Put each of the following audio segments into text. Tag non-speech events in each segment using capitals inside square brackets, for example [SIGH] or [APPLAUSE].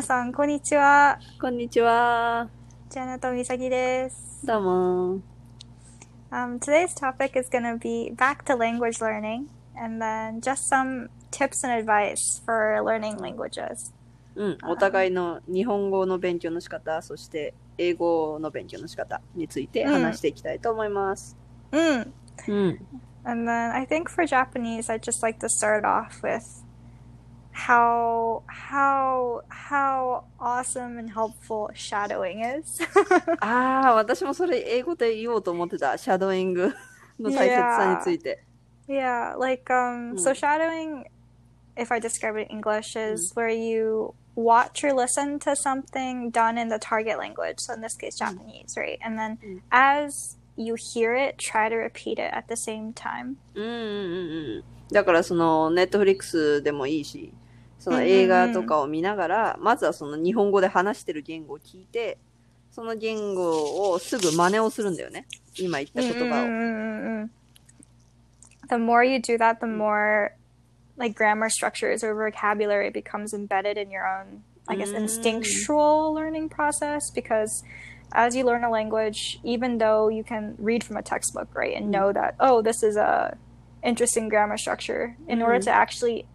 皆さん、こんにちは。こんにちは。ジャナとみさきです。どうも。Um, today's topic is going to be back to language learning and then just some tips and advice for learning languages. うん、お互いの日本語の勉強の仕方、そして英語の勉強の仕方について話していきたいと思います。Mm. うん。And then I think for Japanese, I'd just like to start off with how how how awesome and helpful shadowing is. [LAUGHS] ああ、私もそれ英語で言おうと思ってた。シャドーイングの大切さについて。 Yeah, [LAUGHS] like um so Mm. shadowing if I describe it in English is where you watch or listen to something done in the target language, so in this case Japanese, right? And then Mm. as you hear it, try to repeat it at the same time. うんうんうんうん。だからその、ネットフリックスでもいいし、 その映画とかを見ながら、まずはその日本語で話してる言語を聞いて、その言語をすぐ真似をするんだよね。今言った言葉を。The more you do that, the more like grammar structures or vocabulary becomes embedded in your own, I guess, Mm. instinctual learning process. Because as you learn a language, even though you can read from a textbook, right, and know that oh, this is a interesting grammar structure, in order Mhm. to actually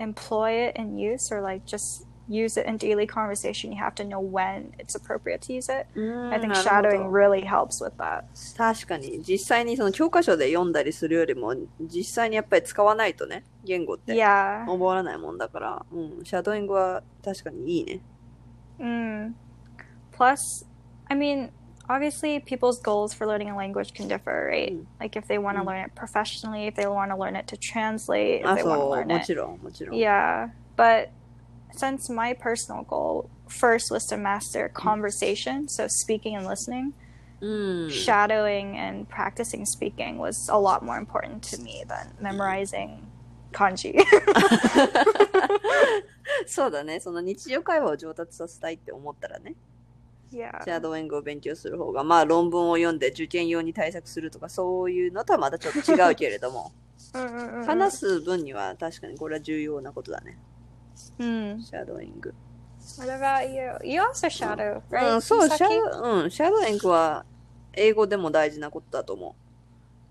employ it in use or like just use it in daily conversation, you have to know when it's appropriate to use it. うん I think shadowing really helps with that. 確かに、実際にその教科書で読んだりするよりも、実際にやっぱり使わないとね、言語って。覚わらないもんだから、うん、シャドーイングは確かにいいね。Mm. Plus, I mean, obviously, people's goals for learning a language can differ, right? Mm. Like if they want to Mm. learn it professionally, if they want to learn it to translate, if あ、 they そ want to う、 learn も it. ちろん、もちろん。 Yeah, but since my personal goal first was to master conversation, so speaking and listening, うん。 shadowing and practicing speaking was a lot more important to me than memorizing kanji. [LAUGHS] [LAUGHS] そうだね、その日常会話を上達させたいって思ったらね、 yeah. シャドーイングを勉強する方が、まあ論文を読んで受験用に対策するとかそういうのとはまたちょっと違うけれども. [LAUGHS] 話す分には確かにこれは重要なことだね、Mm. シャドーイング。What about you? You also shadow, う right? ん、そう、シャ?ドうん、シャドーイングは英語でも大事なことだと思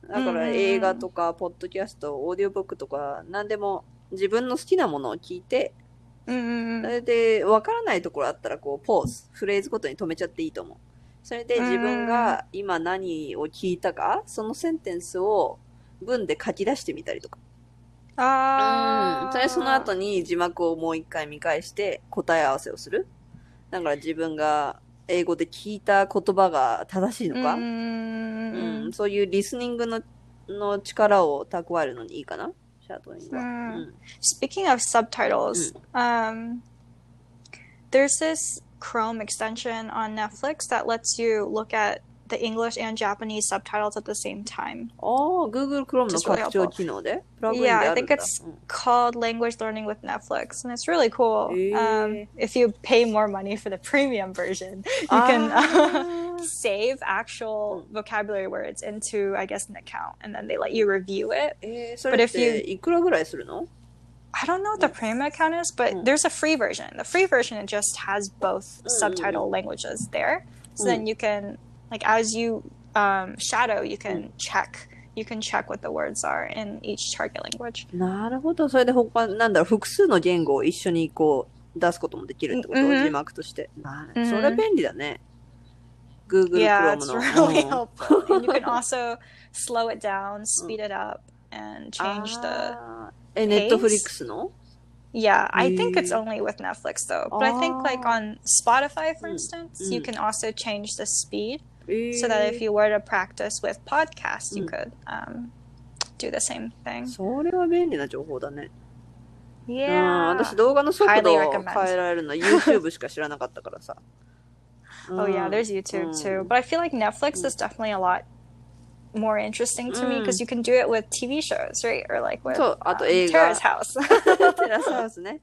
う。だからうんうんうん映画とか、ポッドキャスト、オーディオブックとか、何でも自分の好きなものを聞いて、Mm-mm-mm. それで分からないところあったら、こう、ポーズ、フレーズごとに止めちゃっていいと思う。それで自分が今何を聞いたか、そのセンテンスを文で書き出してみたりとか。うん。Ah. それでその後に字幕をもう一回見返して答え合わせをする。だから自分が英語で聞いた言葉が正しいのか.うん、そういうリスニングのの力を蓄えるのにいいかな Hmm. Mm. Speaking of subtitles, mm. um, there's this Chrome extension on Netflix that lets you look at the English and Japanese subtitles at the same time. ああ、Google Chrome の Just really 拡張機能でプラグインで Yeah, あ I るん think だ。 it's うん called Language Learning with Netflix, and it's really cool. Um, Eh. if you pay more money for the premium version, you can あー [LAUGHS] save actual vocabulary words into, I guess, an account, and then they let you review it. えー、そ But れっ if you- ていくらぐらいするの I don't know what the premium account is, but Mm. there's a free version. The free version it just has both Mm. subtitle languages there, so then you can like as you um, shadow, you can check. You can check what the words are in each target language. なるほど。それで他、なんだろう、複数の言語を一緒にこう出すこともできるってこと、うんうん字幕として。なうんそれ便利だね。Google yeah, Chrome it's の。 really うん helpful. and you can also slow it down, [LAUGHS] speed it up, and change the. あーえ、ネットフリックスの Yeah, I think it's Mm. only with Netflix though. But I think like Oh. on Spotify, for Mm. instance, you Mm. can also change the speed. えー so that if you were to practice with podcasts, you Mm. could um, do the same thing. それは便利な情報だね。うん、 Yeah. 私動画の速度 Highly を recommend. 変えられるのは YouTube しか知らなかったからさ。 Oh [LAUGHS] yeah, うん there's YouTube too. Mm. But I feel like Netflix is definitely a lot more interesting to me Mm. because you can do it with TV shows, right? Or like with そう、あと um, 映画。 Terrace House. テラスハウスね。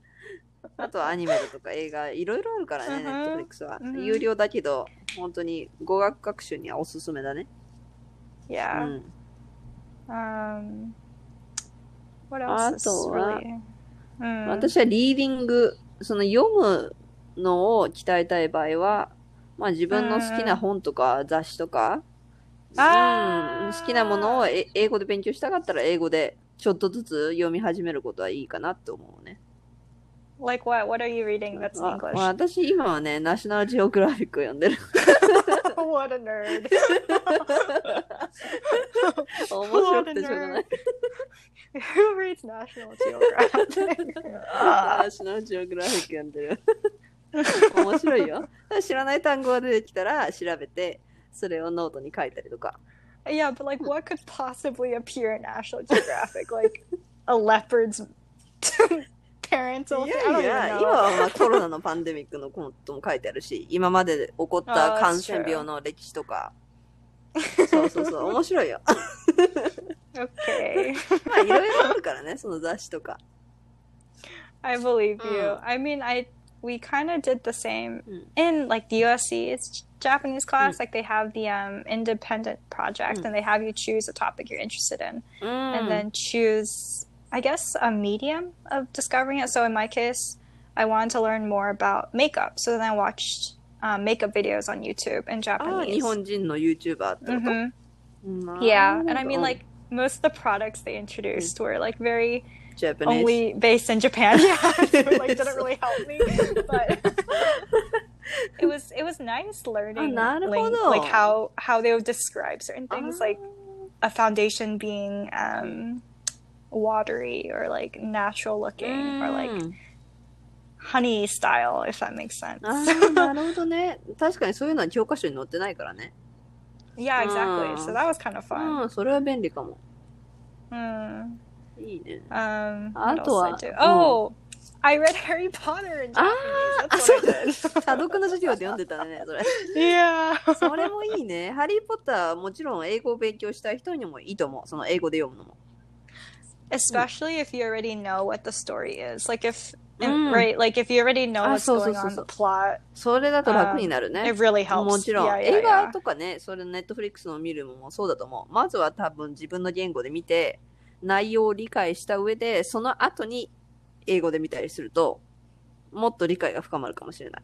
[LAUGHS] あとはアニメだとか映画、いろいろあるからね、うんネットフリックスは。うん有料だけど、本当に語学学習にはおすすめだね。う yeah. ん。Um, what あ else is とは really? Mm. 私はリーディング、その読むのを鍛えたい場合は、まあ自分の好きな本とか雑誌とか、うん、好きなものをえ英語で勉強したかったら英語でちょっとずつ読み始めることはいいかなって思うね。Like what? What are you reading that's in あ English? まあ私今はね、ナショナルジオグラフィックを読んでる。 what [LAUGHS] a nerd. [LAUGHS] 面白くてしょうがない。 Who reads National Geographic? [LAUGHS] ナショナルジオグラフィック読んでる。面白いよ。知らない単語が出てきたら調べて、それをノートに書いたりとか。 yeah, but like, what could possibly appear in National Geographic? Like a leopard's parental. い thing? I や don't even いや、今 know. はまあコロナのパンデミックのことも書いてあるし、今まで起こった感染病の歴史とか。そうそうそう、面白いよ。 Okay, [LAUGHS] [LAUGHS] [LAUGHS] まあいろいろあるからね、その雑誌とか。 I believe you. Mm. I mean, I we kind of did the same Mm. in like the USC's Japanese class. Mm. Like they have the um, independent project, Mm. and they have you choose a topic you're interested in. うん。 and then choose, I guess, a medium of discovering it. So in my case, I wanted to learn more about makeup. So then I watched um, makeup videos on YouTube in ah, Japanese. Ah, YouTuber. Mm-hmm. mm-hmm. Yeah, ah, and I mean oh. like most of the products they introduced mm. were like very Japanese. only based in Japan. [LAUGHS] Yeah, so, like didn't really help me, but [LAUGHS] [LAUGHS] it was it was nice learning ah, like, how how they would describe certain things, ah. like a foundation being. Um, watery or like natural looking or like うん honey style, if that makes sense. ああ、なるほどね。確かにそういうのは教科書に載ってないからね。yeah, exactly. So Ah. that was kind of う fun. ん、それは便利かも。Mm. いいね。Um, Ah, I とは。Oh, I read Harry Potter in Japanese. あ That's what I did. 査読の授業で読んでたね、それ。yeah. それもいいね。ハリー・ポッター、もちろん英語を勉強したい人にもいいと思う。その英語で読むのも。Especially if you already know what the story is. Like if and- Mm. right, like if you already know Ah, what's so, so, going so, on, so. the plot, それだと楽になるね。 it really helps. もちろん、 Yeah, yeah, 映画 yeah. とかね、それネットフリックスの見るのもそうだと思う。まずは多分自分の言語で見て、内容を理解した上で、その後に英語で見たりすると、もっと理解が深まるかもしれない。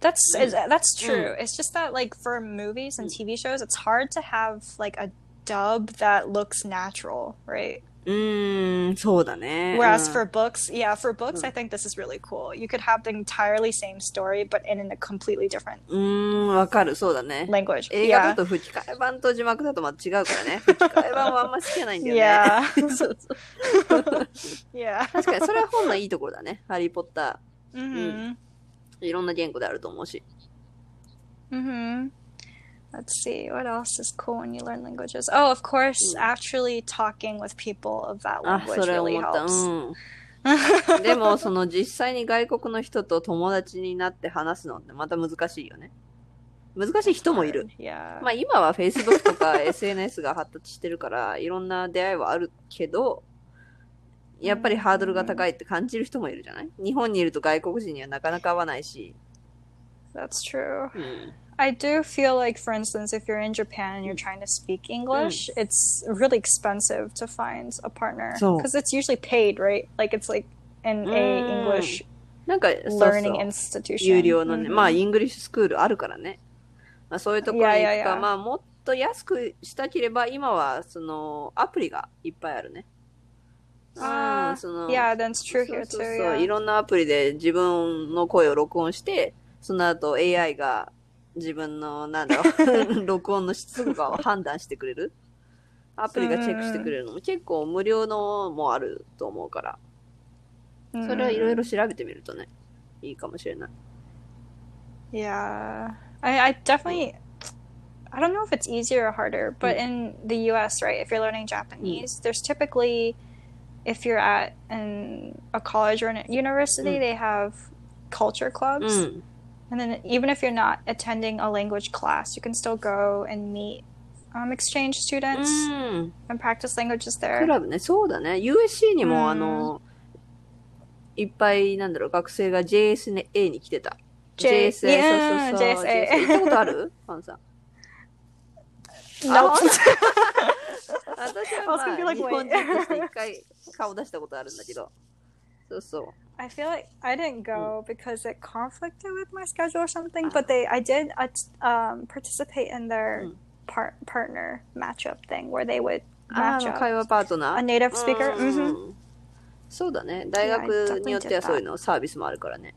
That's Mm. is- that's true. It's just that like for movies and Mm. TV shows, it's hard to have like a dub that looks natural, right? うーん、そうだね。Whereas うん for books, yeah, for books, Mm. I think this is really cool. You could have the entirely same story, but in a completely different うーん、わかる、そうだね。language. 映画だ Yeah. と吹き替え版と字幕だとまた違うからね。吹き替え版はあんま好きじゃないんだよね。Yeah. そうそう。Yeah. 確かにそれは本のいいところだね。ハリー・ポッタ hmm ー。いろんな言語であると思うし。hmm Let's see. What else is cool when you learn languages? Oh, of course, Mm. actually talking with people of that あ、language それ really 思った。helps. うん。でも、その実際に外国の人と友達になって話すのってまた難しいよね。難しい人もいる。Yeah. まあ今は Facebook とか SNS が発達してるから、いろんな出会いはあるけど、やっぱりハードルが高いって感じる人もいるじゃない日本にいると外国人にはなかなか会わないし。That's true. うん。I do feel like, for instance, if you're in Japan and you're trying to speak English, it's really expensive to find a partner because it's usually paid, right? Like it's like in a Mm. English なんか、learning institution. 有料のね、Mhm. まあイングリッシュスクールあるからね。まあそういうところに行くか、まあもっと安くしたければ、今はそのアプリがいっぱいあるね。あーうんその yeah, that's true そう here そう too. そう.いろんなアプリで自分の声を録音して、その後 AI が自分の、なんだろう、録音の質とかを判断してくれる。アプリがチェックしてくれるのも結構無料のもあると思うから、それはいろいろ調べてみるとね、いいかもしれない。Yeah. I, I definitely I don't know if it's easier or harder, but in the US, right, if you're learning Japanese, there's typically if you're at an, a college or a university, Mm. they have culture う clubs. ん。 And then even if you're not attending a language class, you can still go and meet um, exchange う students ん。 and practice languages ク there. ラブね、そうだね。USC にうんも、あの、いっぱい、なんだろう、学生が JSA に来てた。 J- JSA、 yeah, そうそうそう。 JSA 行ったことあるファンさん。 No. 私[LAUGHS] [LAUGHS] は I was ま gonna be あ、 like, 日本 wait. 人として一回顔出したことあるんだけど。そうそう。 [LAUGHS] I feel like I didn't go because it conflicted with my schedule or something. But they, I did uh, um, participate in their Mm. par- partner matchup thing where they would あ match の、会 up 話パートナ a ー native speaker. うん hmm そうだね。大学によってはそういうのサービスもあるからね。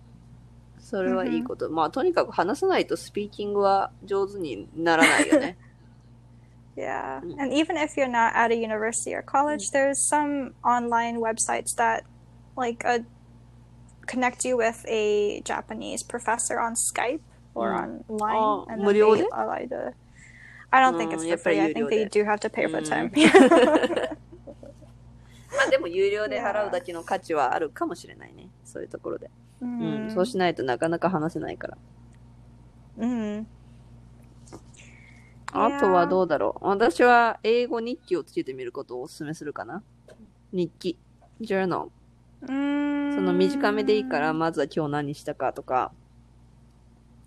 それはいいこと。まあ、とにかく話さないとスピーキングは上手にならないよね。 [LAUGHS] Yeah. Mm. And even if you're not at a university or college, there's some online websites that like uh, connect you with a Japanese professor on Skype or Mm. online. Oh, and then they allow you to- I don't think Mm, it's や for free. I think で。they do have to pay for time. まあでも有料で払うだけの価値はあるかもしれないね。そういうところで。うん。Mhm. そうしないとなかなか話せないから。Mhm. あとはどうだろう。私は英語日記をつけてみることをお勧めするかな。日記。journal。Mm. その短めでいいから、まずは今日何したかとか。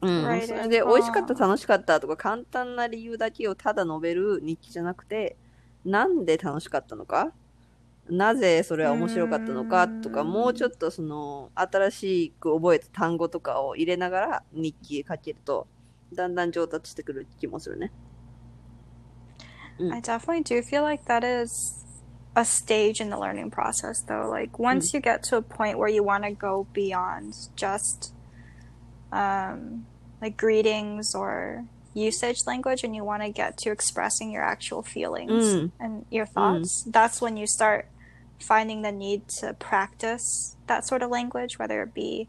うん。それで、美味しかった、楽しかったとか、簡単な理由だけをただ述べる日記じゃなくて、なんで楽しかったのか？なぜそれは面白かったのかとか、うんもうちょっとその、新しく覚えた単語とかを入れながら日記書けると、だんだん上達してくる気もするね。I definitely do feel like that is a stage in the learning process, though. Like, once mm. you get to a point where you want to go beyond just um, like greetings or usage language and you want to get to expressing your actual feelings Mm. and your mm. thoughts, that's when you start finding the need to practice that sort of language, whether it be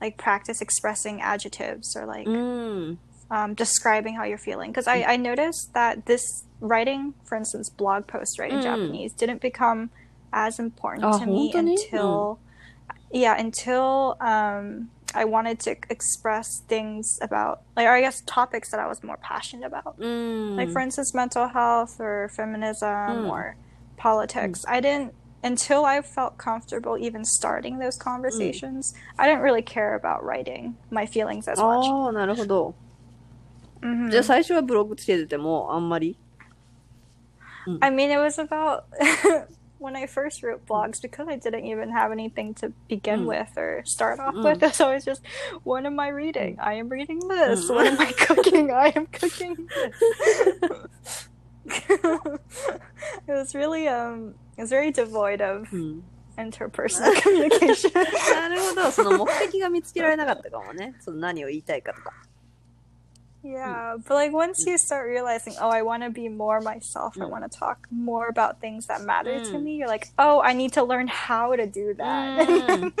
like practice expressing adjectives or like うん。um, describing how you're feeling. Because I, I noticed that this writing, for instance, blog posts writing Mm. Japanese, didn't become as important Ah, to me 本当に？ until, yeah, until um, I wanted to express things about, like, or I guess topics that I was more passionate about. うん。 Like, for instance, mental health or feminism Mm. or politics. I didn't, until I felt comfortable even starting those conversations, I didn't really care about writing my feelings as much. ああ、なるほど。 Mhm. じゃあ最初はブログつけててもあんまり I mean, it was about [LAUGHS] when I first wrote blogs because I didn't even have anything to begin Mm. with or start off Mm. with. So [LAUGHS] it's just, what am I reading? I am reading this. What am I cooking? I am cooking this. [LAUGHS] it was really um, it was very devoid of うん。 interpersonal communication. なるほど。その目的が見つけられなかったかもね。その何を言いたいかとか。 Yeah, but like once you start realizing, oh, I want to be more myself, I Mm. want to talk more about things that matter to Mm. me, you're like, oh, I need to learn how to do that. うん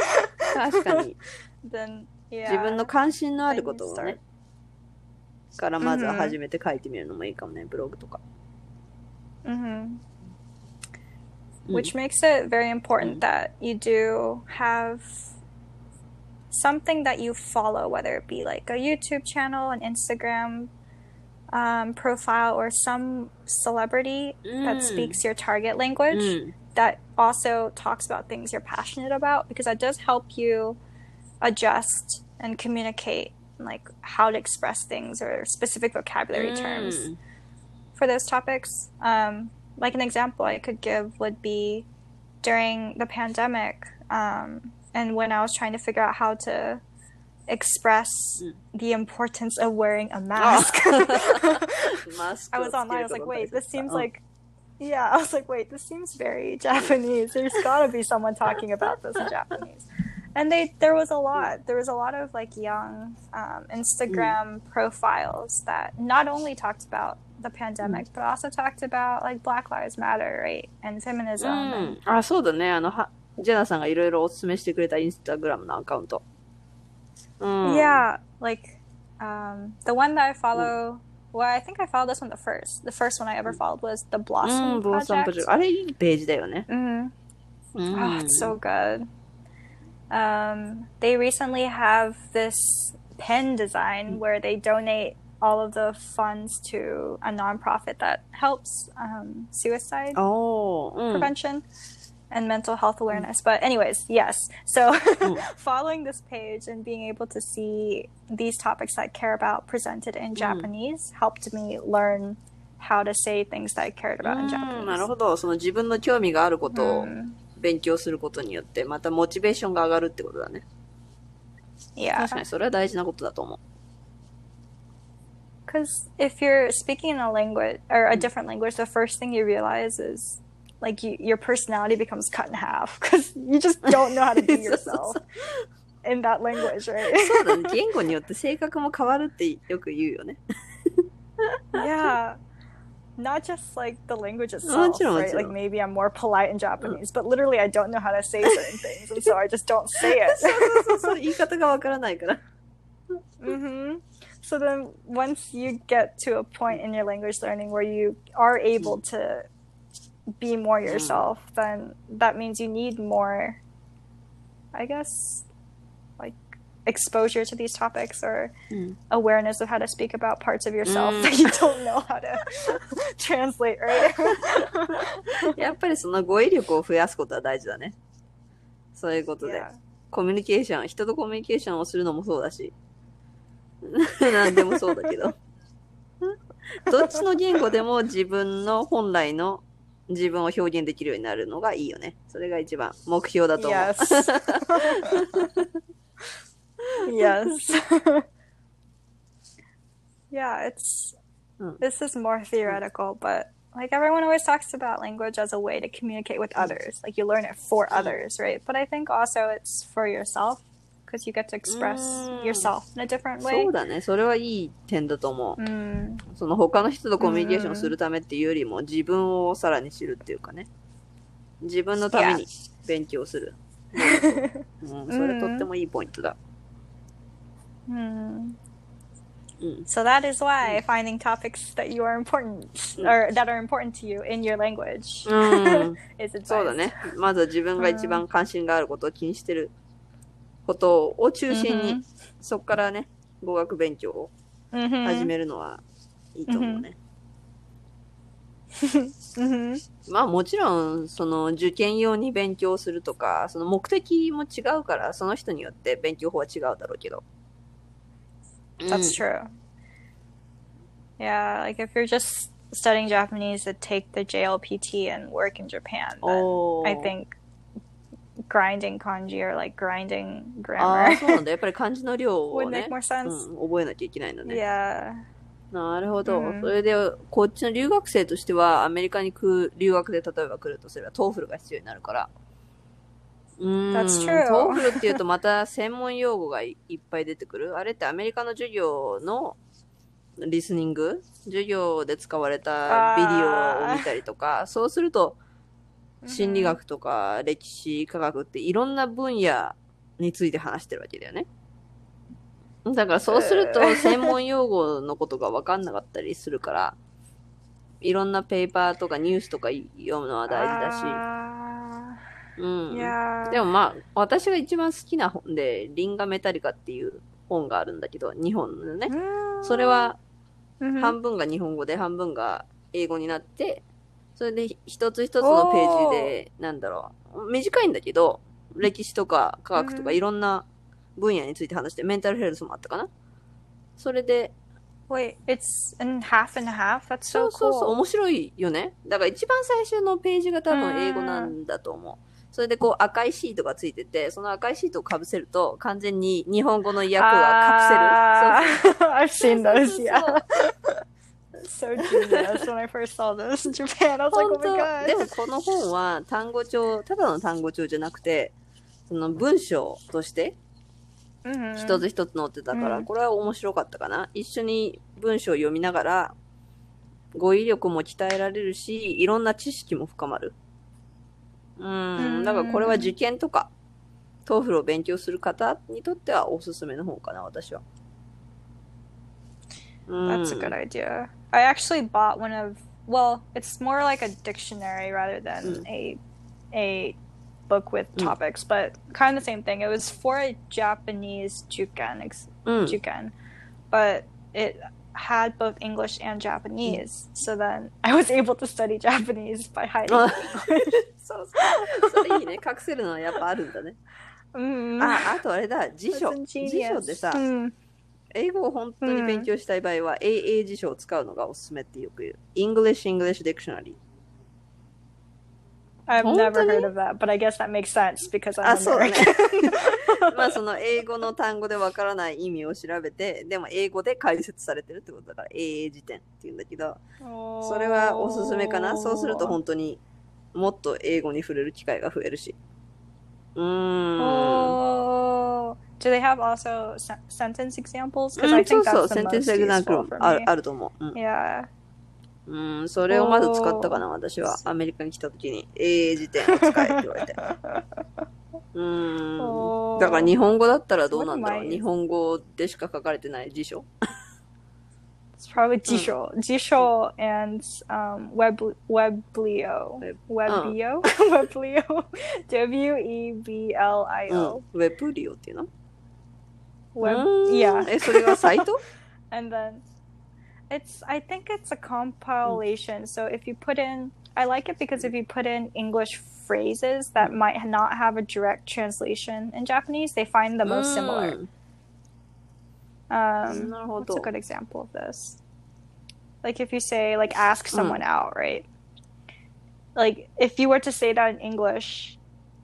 確[LAUGHS] かに。 then, yeah. 自分の関心のあることを Then you ね。からまずは始めて書いてみるのもいいかもね、ブログとか。 hmm うん。 Which makes it very important Mm. that you do have something that you follow, whether it be like a YouTube channel, an Instagram um, profile, or some celebrity mm. that speaks your target language mm. that also talks about things you're passionate about, because that does help you adjust and communicate like how to express things or specific vocabulary mm. terms for those topics. Um, like an example I could give would be during the pandemic, um, and when i was trying to figure out how to express Mm. the importance of wearing a あ mask [LAUGHS] [LAUGHS] マスク I を was つけ online. I る was こ like, と wait, 大 this 切だ seems うん like, [LAUGHS] yeah. I was like, wait, this seems very Japanese. There's got to be someone talking about this in Japanese. And they, there was a lot. There was a lot of like young um, Instagram profiles that not only talked about the pandemic, but also talked about like Black Lives Matter, right, and feminism. う And, ん。あ、そうだね。あの、は ジェナさんがいろいろおすすめしてくれたインスタグラムのアカウント。うん。 Yeah, like um, the one that I follow. Well, I think I followed this one the first. The first one I ever followed was the う Blossom ん、ブロッサムプロ Project. ジェクト。あれいいページだよね。 hmm うん。 Oh, it's so good. Um, they recently have this pen design where they donate all of the funds to a nonprofit that helps um, suicide おー、うん。 prevention and mental health awareness. But, anyways, yes. So, Mm. [LAUGHS] following this page and being able to see these topics that I care about presented in Japanese helped me learn how to say things that I cared about in うん、なる Japanese. ほど。その自分の興味があることを Mm. 勉強することによって、またモチベーションが上がるってことだね。 Yeah. 確かにそれは大事なことだと思う。 Because if you're speaking in a language or a different language, the first thing you realize is like you, your personality becomes cut in half because you just don't know how to be [LAUGHS] そうそう yourself そう in that language, right? [LAUGHS] そうだね。言語によって性格も変わるってよく言うよね。 [LAUGHS] yeah. Not just like the language itself, もちろん、も right? ちろん。 Like maybe I'm more polite in Japanese, but literally I don't know how to say certain things, and so I just don't say it. そうそうそう、言い方がわからないから。 hmm So then, once you get to a point in your language learning where you are able to be more yourself, then that means you need more, I guess, like exposure to these topics or うん。awareness of how to speak about parts of yourself Mm. that you don't know how to translate, right? やっぱりその語彙力を増やすことは大事だね。そういうことで。yeah. コミュニケーション、人とコミュニケーションをするのもそうだし。何でもそうだけど。どっちの言語でも自分の本来の自分を表現できるようになるのがいいよね。それが一番目標だと思う。 Yes. yes. [LAUGHS] yeah, it's Mm. this is more theoretical, but like everyone always talks about language as a way to communicate with others. Like you learn it for others, right? But I think also it's for yourself because you get to express Mm. yourself in a different そ way. うだね。それはいい点だと思う。Mm, その他の人とコミュニケーションするためっていうよりも自分をさらに知るっていうかね。自分のために勉強する。うん、それとってもいいポイントだ。mm. うん。So that is why finding topics that you are important or that are important to you in your language うん。is advised. そうだね。まずは自分が一番関心があることを気にしてることを中心に、Mhm. そこからね、語学勉強を Mhm. 始めるのはいいと思うね。Mhm. まあもちろん、その受験用に勉強するとか、その目的も違うから、その人によって勉強法は違うだろうけど。That's true. Yeah, like if you're just studying Japanese to take the JLPT and work in Japan, うん then おー I think grinding kanji or like grinding ああ、grammar そうなんだ。やっぱり漢字の量 would をね make、more sense. うん、覚えなきゃいけないのね。Yeah. なるほど。うんそれで、こっちの留学生としては、アメリカに来る留学で例えば来るとすれば、トーフルが必要になるから。うーん。That's true. トーフルっていうとまた専門用語がいいっぱい出てくる。あれってアメリカの授業のリスニング？授業で使われたビデオを見たりとか、そうすると、心理学とか歴史、科学っていろんな分野について話してるわけだよね。だからそうするとえー専門用語のことが分かんなかったりするから、いろんなペーパーとかニュースとか読むのは大事だし。Uh, うん。でもまあ、私が一番好きな本で、リンガメタリカっていう本があるんだけど、日本のね。Mm. それは Mhm. 半分が日本語で半分が英語になって、それで一つ一つのページで、なんだろう、短いんだけど、歴史とか科学とかうんいろんな分野について話して、メンタルヘルスもあったかなそれで、Wait, it's in half and half? That's そ so うそうそう、cool. 面白いよね。だから一番最初のページが多分英語なんだと思う。それでこう赤いシートがついてて、その赤いシートをかぶせると、完全に日本語の訳がカプセル。Ah, I've そう seen those, そうそう [LAUGHS] yeah. So genius when I first saw this in Japan. I was like, 本 oh 当 my でも god. この本は単語帳、ただの単語帳じゃなくて、その文章として一 Mhm. つ一つ載ってたから、うんこれは面白かったかな。一緒に文章を読みながら、語彙力も鍛えられるし、いろんな知識も深まる。う。うんんだからこれは受験とか、トーフルを勉強する方にとってはおすすめの本かな、私は。うん That's a good idea. I actually bought one of well, it's more like a dictionary rather than mm. a a book with mm. topics, but kind of the same thing. It was for a Japanese juken ex- mm. juken, but it had both English and Japanese. Hmm. So then [LAUGHS] I was able to study Japanese by hiding. [LAUGHS] [LAUGHS] So そうそう。それいいね。隠せるのはやっぱあるんだね。うん。あ、あとあれだ。辞書。辞書ってさ、うん、英語を本当に勉強したい場合は、AA 辞書を使うのがおすすめってよく言う。English English Dictionary。I've never に heard of that, but I guess that makes sense because あ、I'm そうだね。[LAUGHS] まあその英語の単語でわからない意味を調べて、でも英語で解説されてるってことだから、英英辞典って言うんだけど、それはおすすめかな。そうすると本当にもっと英語に触れる機会が増えるし。うーん。Oh. Do they have also sen- sentence examples? う Because I think that's セ the most useful for あ me. あると思う。うん Yeah. うん、それをまず使ったかな、私は。アメリカに来た時に、英英辞典を使えって言われて。うーん。だから日本語だったらどうなんだろう。日本語でしか書かれてない辞書 It's probably Jisho. Jisho and um, Web Weblio. Web- Weblio? Weblio. W E B L I うん O.。ウェブリオっていうの web. Mm, yeah, eso digo Saito. [LAUGHS] and then it's I think it's a compilation. So if you put in, I like it because if you put in English phrases that might not have a direct translation in Japanese, they find the most similar. Ah. Um, what's a good example of this? Like if you say like ask someone out, right? Like if you were to say that in English,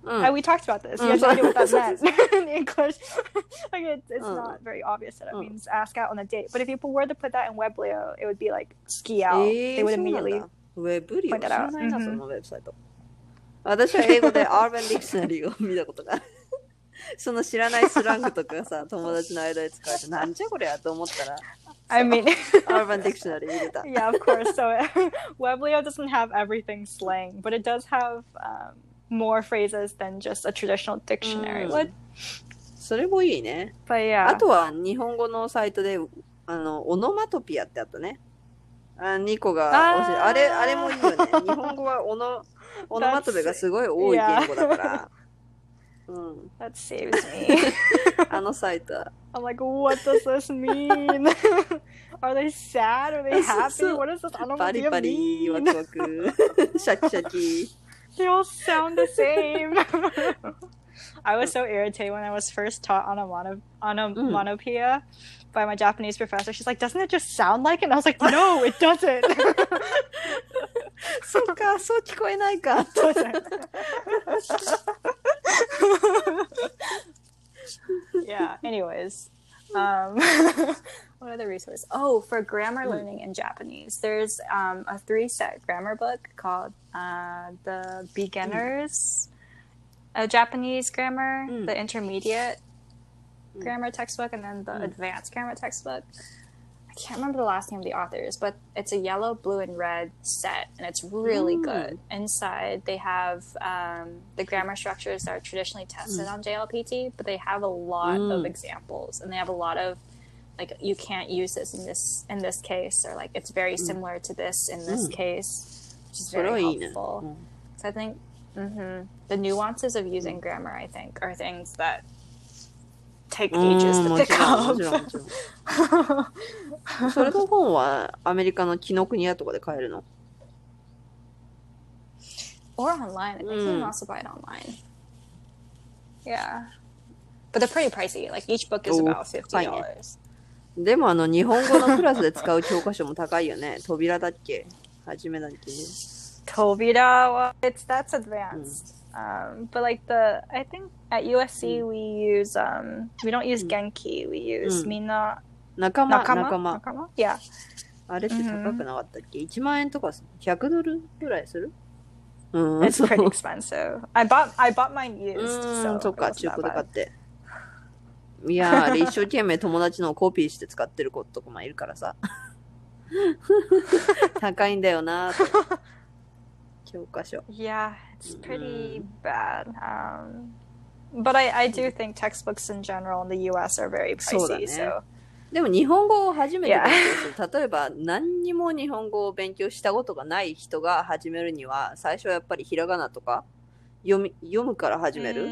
うん uh, we talked about this. You Mm. have no idea what that meant [LAUGHS] in English. [LAUGHS] like it, it's Mm. not very obvious that it Mm. means ask out on a date. But if people were to put that in Weblio, it would be like ski out. え they ー would そうなんだ immediately. ウェブリオ point 知 that ら out ないな、 Mhm. そのウェブサイト。私は英語で Urban Dictionary を見たことがある。その知らないスラングとかさ、友達の間で使われて、なんじゃこりゃと思ったら、 I [LAUGHS] mean, Urban Dictionary 入れた。 yeah, of course. So Weblio doesn't have everything slang, but it does have um, more phrases than just a traditional dictionary Mm. would. それもいいね。But yeah. あとは日本語のサイトで、あの、オノマトピアってあったね。あ、ニコがあーあれ、あれもいいよね。日本語はオノ、オノマトペがすごい多い言語だから。うん。That saves me. あのサイトは。I'm like, what does this mean? Are they sad? Are they happy? What does this バリバリ、ワ mean? クワク、シャキシャキ。They all sound the same. I was so irritated when I was first taught onomatopoeia, onomatopoeia by my Japanese professor. She's like, doesn't it just sound like it? And I was like, no, it doesn't. [LAUGHS] そっか、そう聞こえないか。 yeah. [LAUGHS] Anyways, um, [LAUGHS] what other resource? Oh, for grammar learning in Japanese, there's um, a three-set grammar book called uh, the Beginners uh, Japanese Grammar, Mm. the Intermediate Mm. Grammar textbook, and then the Mm. Advanced Grammar textbook. I can't remember the last name of the authors, but it's a yellow, blue, and red set, and it's really Mm. good. Inside, they have um, the grammar structures that are traditionally tested on JLPT, but they have a lot of Mm. examples, and they have a lot of like you can't use this in this in this case, or like it's very similar to this in this Mm. case, which is それ very はいいね。 helpful. うん So I think hmm the nuances of using grammar, I think, are things that take うん ages to も pick ちろん、もち [LAUGHS] up. ろん、もちろん。それの本はアメリカの紀ノ国屋とかで買えるの or online. I think you can Mm. also buy it online. Yeah. But they're pretty pricey. Like each book is Oh, about fifty dollars. でもあの日本語のクラスで使う教科書も高いよね。扉だっけはじめだっけ Tobita, well, it's that's advanced. Um, but like the, I think at USC we use um we don't use Genki. We use Mm. Mina 仲間、Nakama. 仲間。Nakama? Yeah. あれって高くなかったっけ ?1 万円とか100ドルぐらいするうん。It's pretty expensive. I bought I bought mine う used. ー So っか、中古で買.って。いやー、あれ一生懸命友達のをコピーして使ってる子とかもいるからさ。[LAUGHS] 高いんだよなー。教科書。Yeah, it's pretty Mm. bad. Um, but I, I do think textbooks in general in the U.S. are very そうだ pricey. でも日本語を初めて勉強する。例えば何にも日本語を勉強したことがない人が始めるには、最初はやっぱりひらがなとか読み読むから始める？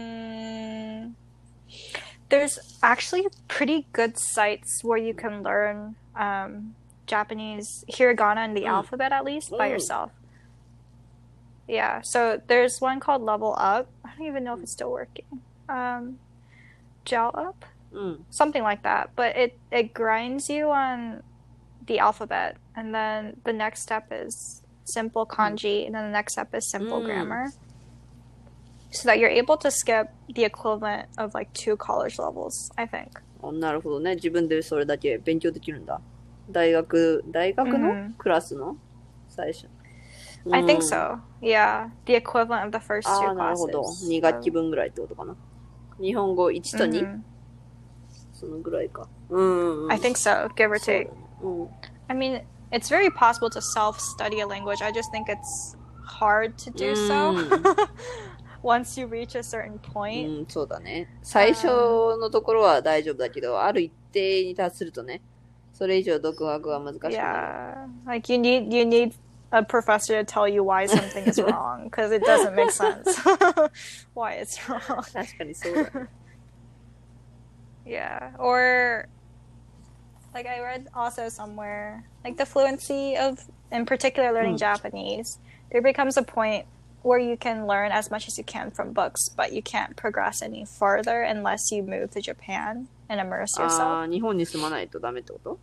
Mm, there's actually pretty good sites where you can learn um, Japanese hiragana and the Mm. alphabet at least by Mm. yourself. Yeah, so there's one called Level Up. I don't even know if it's still working. Um, Gel Up, うん。something like that. But it it grinds you on the alphabet, and then the next step is simple kanji, and then the next step is simple Mm. grammar so that you're able to skip the equivalent of like two college levels, I think. あなるほどね。自分でそれだけ勉強できるんだ。大学、大学の、うんクラスの最初。 I うん think so. Yeah, the equivalent of the first あ two あ、なるほ classes. ど。2学期分ぐらいってことかな。日本語1と2、 Mhm. そのぐらいか。うん、うん。 I think so, give or そうだ take. ねうん。 I mean, it's very possible to self study a language. I just think it's hard to do so [LAUGHS] once you reach a certain point. うん、そうだね。最初のところは大丈夫だけど、ある一定に達するとね、それ以上独学は難しくなる。 Yeah, like you need you need a professor to tell you why something is [LAUGHS] wrong because it doesn't make sense [LAUGHS] why it's wrong. 確かにそうだね。 Yeah, [LAUGHS] or like I read also somewhere, like the fluency of, in particular, learning Mm. Japanese, there becomes a point where you can learn as much as you can from books, but you can't progress any further unless you move to Japan and immerse あ yourself. あ、日本に住まないとダメってこと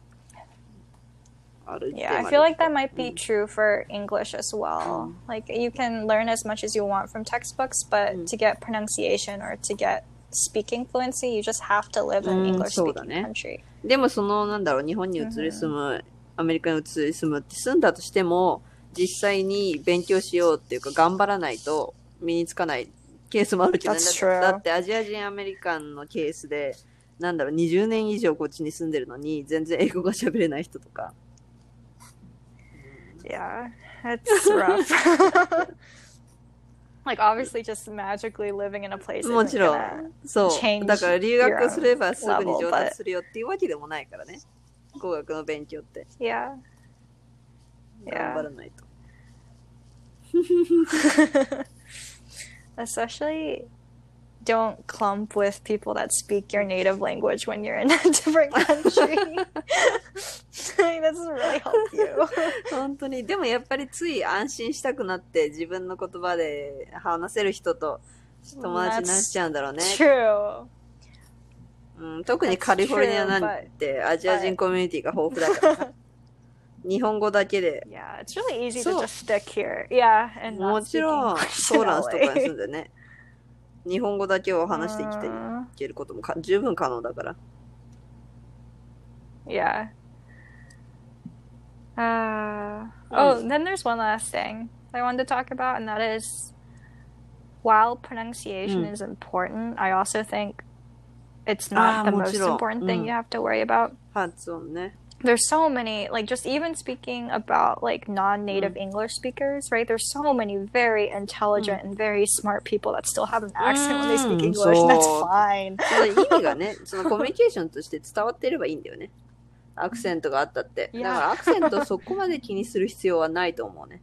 ある一定 Yeah, I まで feel like that might Mm. be true for English as well. Like you can learn as much as you want from textbooks, but Mm. to get pronunciation or to get speaking fluency, you just have to live in an Mm, English そうだ speaking ね。 country. でもその、なんだろう、日本に移り住む、アメリカに移り住むって住んだとしても、 実際に勉強しようっていうか頑張らないと身につかないケースもあるけどね。だってアジア人アメリカンのケースで、なんだろう、20年以上こっちに住んでるのに、全然英語が喋れない人とか。Yeah, it's rough. [LAUGHS] like obviously, just magically living in a place. もちろん。そう。だから留学すればすぐに上達するよっていうわけでもないからね。語学の勉強って。Yeah. 頑張らないと。Especially, don't clump with people that speak your native language when you're in a different country. Will really help you. 本当に。でもやっぱりつい安心したくなって自分の言葉で話せる人と友達になっちゃうんだろうね。True. うん、特にカリフォルニアなんてアジア人コミュニティが豊富だから。日本語だけで。Yeah, it's really easy to just stick here. Yeah, and もちろん、トーランスとかに住.んでね。日本語だけを話してきてい Uh, けることもか十分可能だから。Yeah. Uh, oh, then there's one last thing I wanted to talk about, and that is while pronunciation Mm. is important, I also think it's Ah, not the most important thing Mm. you have to worry about. 発音ね。There's so many, like, just even speaking about like non native Mm. English speakers, right? There's so many very intelligent and very smart people that still have an accent when they speak Mm, English, and that's so- fine. その意味がね、そのコミュニケーションとして伝わってればいいんだよね。アクセントがあったって。いやだからアクセントをそこまで気にする必要はないと思うね。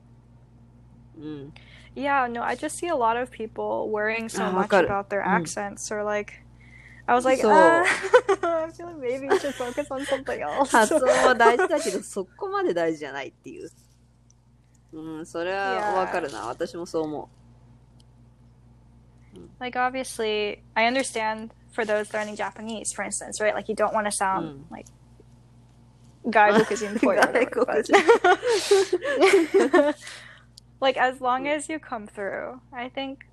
うん。 [LAUGHS] Yeah, no, I just see a lot of people worrying so Ah, much わかる。 about their うん。 accents or like I was like, そう。 uh, I [LAUGHS] feel like maybe you should focus on something else. [LAUGHS] 発音は大事だけど、そこまで大事じゃないっていう。うん、それはわかるな。私もそう思 like obviously, I understand for those learning Japanese, for instance, right? Like you don't want to sound Mm. like gaibukujin boy or whatever, but- like as long as [LAUGHS] you come through, I think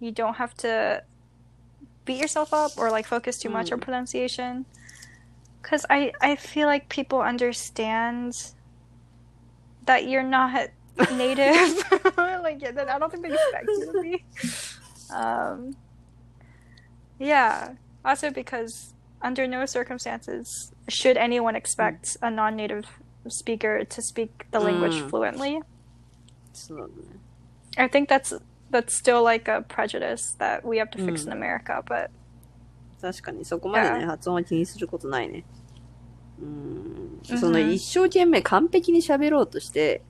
you don't have to beat yourself up or like focus too much mm. on pronunciation because I, I feel like people understand that you're not [LAUGHS] native [LAUGHS] like yeah, i don't think they expect you to be [LAUGHS] um, yeah also because under no circumstances should anyone expect mm. a non-native speaker to speak the language mm. fluently Absolutely. i think that's that's still like a prejudice that we have to fix Mm. in America, but 確かにそこまでね.発音は気にすることないね。うん。Mhm. その一生懸命完璧に喋ろうとして、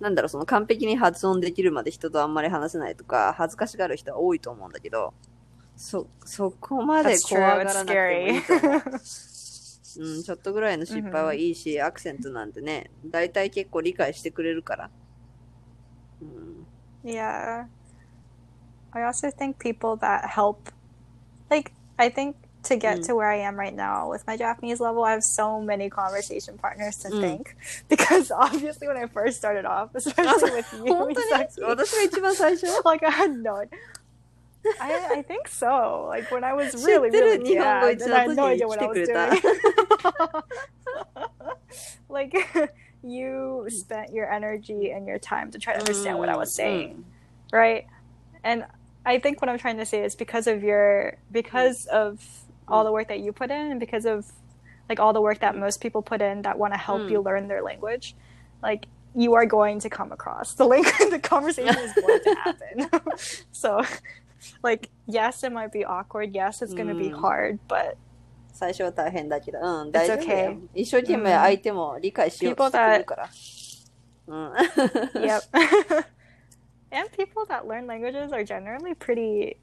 なんだろう、その完璧に発音できるまで人とあんまり話せないとか、恥ずかしがる人は多いと思うんだけど、そ、そこまで怖.がらなくてもいいと思う。うん、ちょっとぐらいの失敗はいいし、アクセントなんてね、大体結構理解してくれるから。うん、yeah. I also think people that help, like, I think to get mm. to where I am right now with my Japanese level, I have so many conversation partners to mm. thank [LAUGHS] because obviously when I first started off, especially with [LAUGHS] you, [LAUGHS] like I had no. I, I think so. Like when I was really really yeah, I had no idea what I was doing. like you spent your energy and your time to try to understand mm. what I was saying, right? And I think what I'm trying to say is because of your because of all the work that you put in and because of like all the work that most people put in that want to help Mm. you learn their language, like you are going to come across the link [LAUGHS] the conversation is going to happen. [LAUGHS] [LAUGHS] so like yes it might be awkward, yes it's going to be Mm. hard, but 最初は大変だけど、うん、大丈夫だよ okay.。一生懸命相手も理解しようとしてくれるから。うん。 yep. and people that learn languages are generally pretty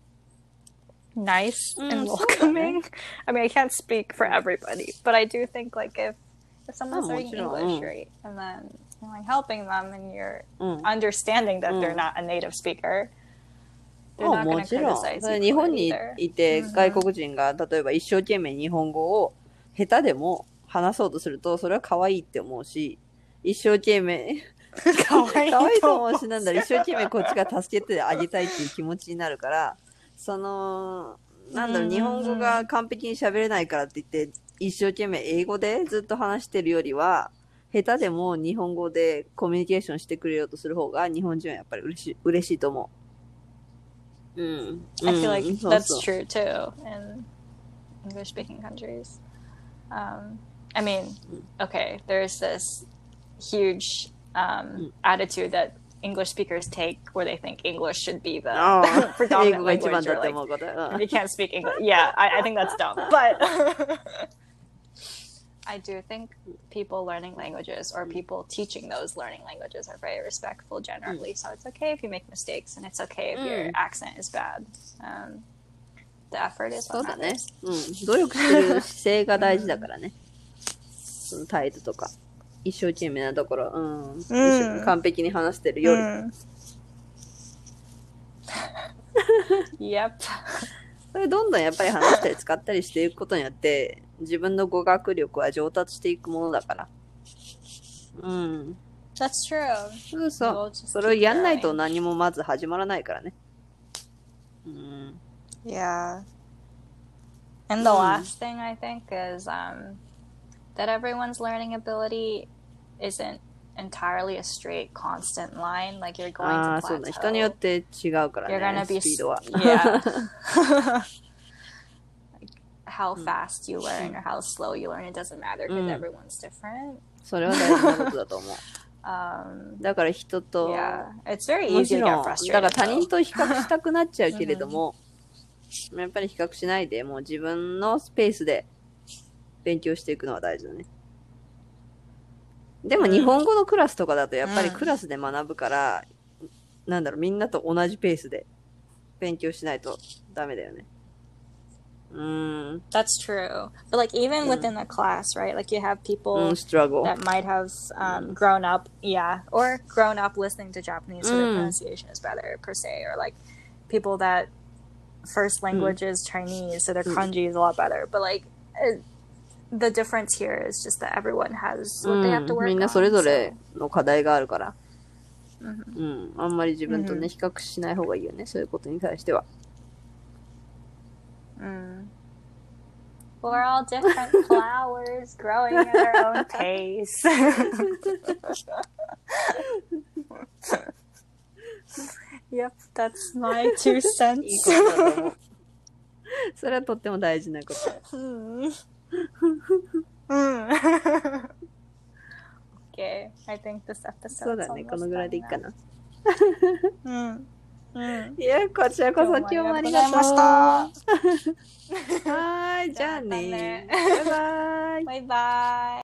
nice and Mm, welcoming. I mean, I can't speak for everybody, but I do think like if if someone's Oh, learning もちろん、 English, うん。 right, and then you're like helping them and you're うん。 understanding that they're Mm. not a native speaker, they're あ not も going to ちろん。 criticize それ you 日 for 本 it に either. いてうん外国人が例えば一生懸命日本語を下手でも話そうとするとそれは可愛いって思うし一生懸命 可愛い可愛いと思うしなんだろう一生懸命こっちが助けてあげたいっていう気持ちになるからそのなんだろううん日本語が完璧に喋れないからって言って一生懸命英語でずっと話してるよりは下手でも日本語でコミュニケーションしてくれようとする方が日本人はやっぱり嬉しい嬉しいと思う。うん。I feel like that's true too in English speaking countries. Um, I mean, okay, there's this huge um, attitude that English speakers take where they think English should be the ああ、英 [LAUGHS] predominant 語が一番 language だ or って like 思うこと。うん you can't speak English. Yeah, I, I think that's dumb. But [LAUGHS] I do think people learning languages or people teaching those learning languages are very respectful generally. So it's okay if you make mistakes and it's okay if your Mm. accent is bad. Um, the effort is そう what だね matters.。うん。努力してる姿勢が大事だからね。その態度とか。 [LAUGHS] 一生懸命なところ。うん。一生完璧に話してるより。Mm. yep. それどんどんやっぱり話したり使ったりしていくことによって、自分の語学力は上達していくものだから。うん。That's true. そうそう。それをやんないと.何もまず始まらないからね。うん。Yeah. And the Hmm. last thing I think is um, that everyone's learning ability isn't entirely a straight, constant line. Like you're going ああ、to そうだ。人によっ plateau. て違うから You're ね gonna、be スピードは。yeah. like how Hmm. fast you learn or how slow you learn, it doesn't matter because Mm. everyone's different. それは大事なことだと思う。Um, だから人と、yeah, it's very も easy ち to ろ get ん、だ frustrated. から他人 though. と比較したくなっちゃうけれども、やっぱり比較しないで、もう自分のスペースで勉強していくのは大事だね。でもうん日本語のクラスとかだとやっぱりうんクラスで学ぶから、なんだろう、みんなと同じペースで勉強しないとダメだよね。うーん、That's true. But like even within a class, right? Like you have う people ん、ストラゴ that might have um, grown up, yeah, or grown up listening to Japanese, so their Mm. pronunciation is better per se, or like people that first language is Chinese, so their Mm. kanji is a lot better. But like it, the difference here is just that everyone has what they have to うん、work みんな on. それぞれの課題があるから、Mhm. うん、あんまり自分とね、うん比較しない方がいいよね、そういうことに対しては。Mm. We're all different flowers growing at our own pace. yep, that's my two いい cents. それはとっても大事なこと。Hmm. [LAUGHS] Mm. okay, I think this そう episode だね、このぐらいでいいかな。Mm. Mm. いや、こちらこそ今日もありがとう。ございました [LAUGHS] はーい、じゃあね。じゃあねバイバイ。Bye bye.